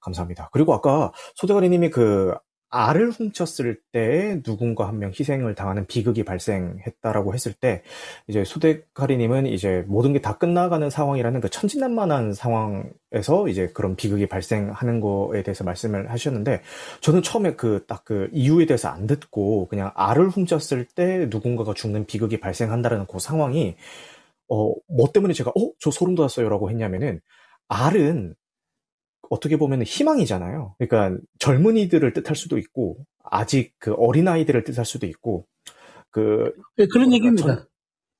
감사합니다. 그리고 아까 소대가리님이 그 알을 훔쳤을 때 누군가 한 명 희생을 당하는 비극이 발생했다라고 했을 때 이제 소대가리님은 이제 모든 게 다 끝나가는 상황이라는 그 천진난만한 상황에서 이제 그런 비극이 발생하는 거에 대해서 말씀을 하셨는데 저는 처음에 그딱그 이유에 대해서 안 듣고 그냥 알을 훔쳤을 때 누군가가 죽는 비극이 발생한다라는 그 상황이 어 뭐 때문에 제가 어 저 소름 돋았어요라고 했냐면은 알은 어떻게 보면 희망이잖아요. 그러니까 젊은이들을 뜻할 수도 있고 아직 그 어린 아이들을 뜻할 수도 있고 그 네, 그런 얘기입니다. 전-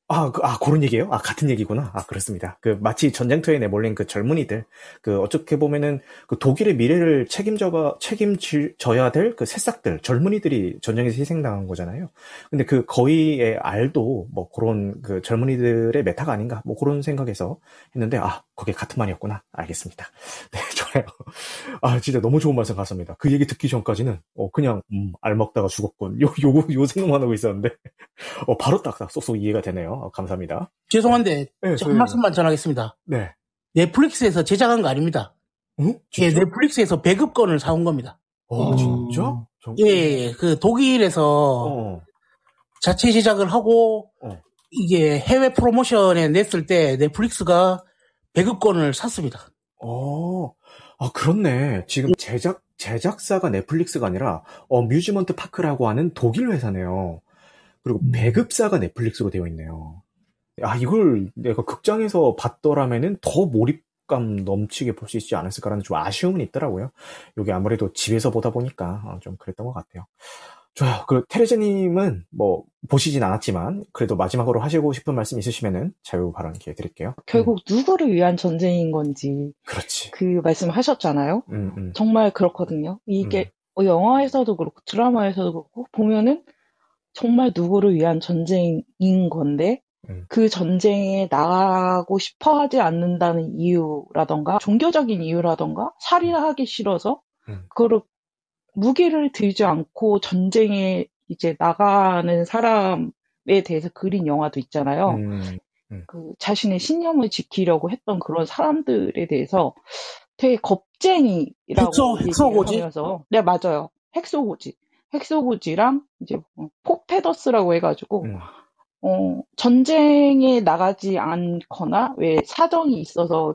아, 그, 아, 그런 얘기예요? 아, 같은 얘기구나. 아, 그렇습니다. 그, 마치 전쟁터에 내몰린 그 젊은이들, 그, 어떻게 보면은, 그 독일의 미래를 책임져가, 책임져야 될 그 새싹들, 젊은이들이 전쟁에서 희생당한 거잖아요. 근데 그 거위의 알도, 뭐, 그런 그 젊은이들의 메타포가 아닌가, 뭐, 그런 생각에서 했는데, 아, 그게 같은 말이었구나. 알겠습니다. 네, 좋아요. 아, 진짜 너무 좋은 말씀 같습니다. 그 얘기 듣기 전까지는, 어, 그냥, 음, 알 먹다가 죽었군. 요, 요, 요 생각만 하고 있었는데, 어, 바로 딱딱 쏙쏙 이해가 되네요. 어, 감사합니다. 죄송한데, 네, 한 말씀만 전하겠습니다. 네. 넷플릭스에서 제작한 거 아닙니다. 어? 예? 넷플릭스에서 배급권을 사온 겁니다. 어, 음. 진짜? 정- 예, 예, 그 독일에서 어. 자체 제작을 하고, 어. 이게 해외 프로모션에 냈을 때 넷플릭스가 배급권을 샀습니다. 어. 아, 그렇네. 지금 제작, 제작사가 넷플릭스가 아니라, 어뮤지먼트 파크라고 하는 독일 회사네요. 그리고 음. 배급사가 넷플릭스로 되어 있네요. 아, 이걸 내가 극장에서 봤더라면은 더 몰입감 넘치게 볼 수 있지 않았을까라는 좀 아쉬움은 있더라고요. 이게 아무래도 집에서 보다 보니까 어, 좀 그랬던 것 같아요. 좋아요. 그 테레즈님은 뭐 보시진 않았지만 그래도 마지막으로 하시고 싶은 말씀 있으시면은 자유 발언 기회 드릴게요. 결국 누구를 위한 전쟁인 건지 음, 그렇지. 그 말씀하셨잖아요. 음, 음. 정말 그렇거든요. 이게 어, 영화에서도 그렇고 드라마에서도 그렇고 보면은 정말 누구를 위한 전쟁인 건데 음. 그 전쟁에 나가고 싶어 하지 않는다는 이유라던가 종교적인 이유라던가 살인하기 싫어서 음. 그거를 무기를 들지 않고 전쟁에 이제 나가는 사람에 대해서 그린 영화도 있잖아요. 음, 그 자신의 신념을 지키려고 했던 그런 사람들에 대해서 되게 겁쟁이라고 헥소- 헥소고지? 얘기를 하면서. 네 맞아요. 헥소고지. 헥소고지랑 이제 뭐 포페더스라고 해가지고 음, 어 전쟁에 나가지 않거나 왜 사정이 있어서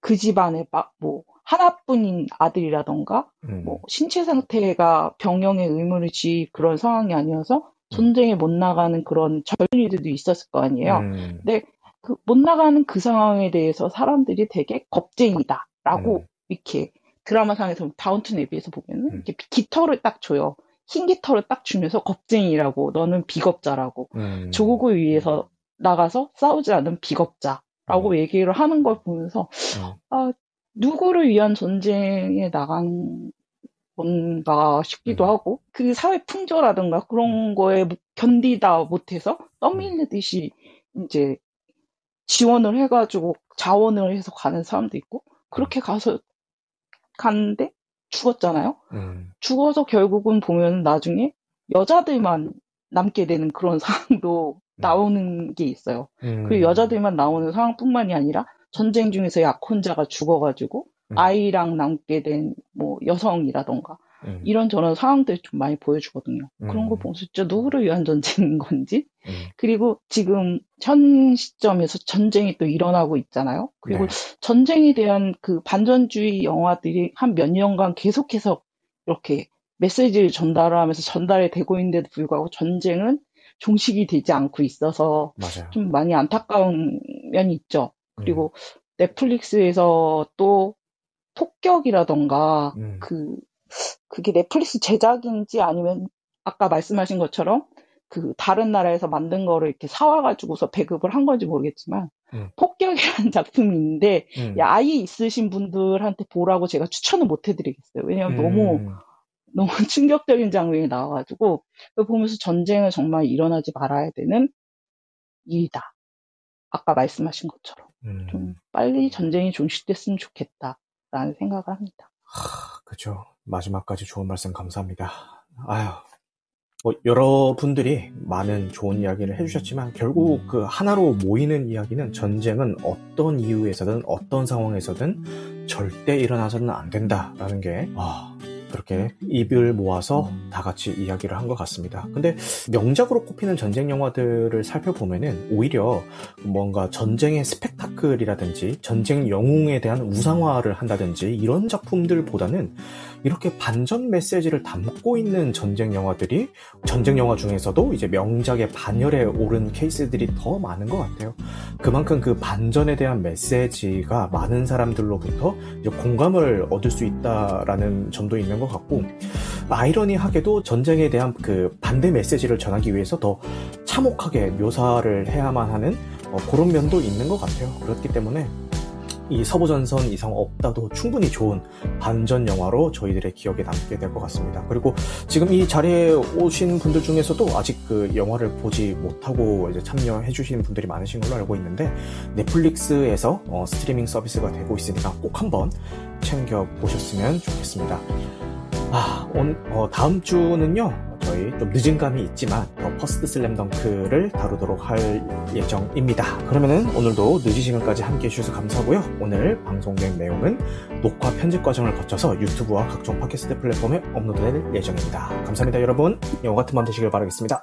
그 집안에 막 뭐 하나뿐인 아들이라던가 음, 뭐 신체 상태가 병영의 의무를 지 그런 상황이 아니어서 전쟁에 못 나가는 그런 젊은이들도 있었을 거 아니에요. 음, 그못 나가는 그 상황에 대해서 사람들이 되게 겁쟁이다라고 음. 이렇게 드라마상에서 다운튼 에비에서 보면은 음. 이렇게 깃털을 딱 줘요. 흰 깃털을 딱 주면서 겁쟁이라고 너는 비겁자라고 음, 조국을 위해서 나가서 싸우지 않은 비겁자라고 음. 얘기를 하는 걸 보면서 음. 아 누구를 위한 전쟁에 나간 건가 싶기도 음. 하고 그 사회 풍조라든가 그런 거에 견디다 못해서 떠밀는 듯이 이제 지원을 해가지고 자원을 해서 가는 사람도 있고 그렇게 가서 갔는데 죽었잖아요. 음, 죽어서 결국은 보면 나중에 여자들만 남게 되는 그런 상황도 음. 나오는 게 있어요. 음. 그리고 여자들만 나오는 상황뿐만이 아니라 전쟁 중에서 약혼자가 죽어가지고 음. 아이랑 남게 된 뭐 여성이라던가 음, 이런 저런 상황들 좀 많이 보여주거든요. 그런 거 음. 보면서 진짜 누구를 위한 전쟁인 건지 음. 그리고 지금 현 시점에서 전쟁이 또 일어나고 있잖아요. 그리고 네. 전쟁에 대한 그 반전주의 영화들이 한 몇 년간 계속해서 이렇게 메시지를 전달하면서 전달이 되고 있는데도 불구하고 전쟁은 종식이 되지 않고 있어서 맞아요. 좀 많이 안타까운 면이 있죠. 음. 그리고 넷플릭스에서 또 폭격이라던가 음. 그 그게 넷플릭스 제작인지 아니면 아까 말씀하신 것처럼 그 다른 나라에서 만든 거를 이렇게 사와가지고서 배급을 한 건지 모르겠지만 음. 폭격이라는 작품이 있는데 음. 야, 아이 있으신 분들한테 보라고 제가 추천을 못 해드리겠어요. 왜냐면 너무 음. 너무 충격적인 장면이 나와가지고 보면서 전쟁은 정말 일어나지 말아야 되는 일이다. 아까 말씀하신 것처럼 음. 좀 빨리 전쟁이 종식됐으면 좋겠다라는 생각을 합니다. 그죠. 마지막까지 좋은 말씀 감사합니다. 아유. 뭐, 여러분들이 많은 좋은 이야기를 해주셨지만, 결국 그 하나로 모이는 이야기는 전쟁은 어떤 이유에서든 어떤 상황에서든 절대 일어나서는 안 된다라는 게, 아, 그렇게 입을 모아서 다 같이 이야기를 한 것 같습니다. 근데 명작으로 꼽히는 전쟁 영화들을 살펴보면은 오히려 뭔가 전쟁의 스펙타클이라든지 전쟁 영웅에 대한 우상화를 한다든지 이런 작품들보다는 이렇게 반전 메시지를 담고 있는 전쟁 영화들이 전쟁 영화 중에서도 이제 명작의 반열에 오른 케이스들이 더 많은 것 같아요. 그만큼 그 반전에 대한 메시지가 많은 사람들로부터 공감을 얻을 수 있다라는 점도 있는 것 같고 아이러니하게도 전쟁에 대한 그 반대 메시지를 전하기 위해서 더 참혹하게 묘사를 해야만 하는 어, 그런 면도 있는 것 같아요. 그렇기 때문에 이 서부전선 이상 없다도 충분히 좋은 반전 영화로 저희들의 기억에 남게 될 것 같습니다. 그리고 지금 이 자리에 오신 분들 중에서도 아직 그 영화를 보지 못하고 이제 참여해 주시는 분들이 많으신 걸로 알고 있는데 넷플릭스에서 어, 스트리밍 서비스가 되고 있으니까 꼭 한번 챙겨 보셨으면 좋겠습니다. 아, 온, 어, 다음 주는요, 저희 좀 늦은 감이 있지만, The First Slam Dunk를 다루도록 할 예정입니다. 그러면은 오늘도 늦은 시간까지 함께 해주셔서 감사하고요. 오늘 방송된 내용은 녹화 편집 과정을 거쳐서 유튜브와 각종 팟캐스트 플랫폼에 업로드될 예정입니다. 감사합니다, 여러분. 영화 같은 밤 되시길 바라겠습니다.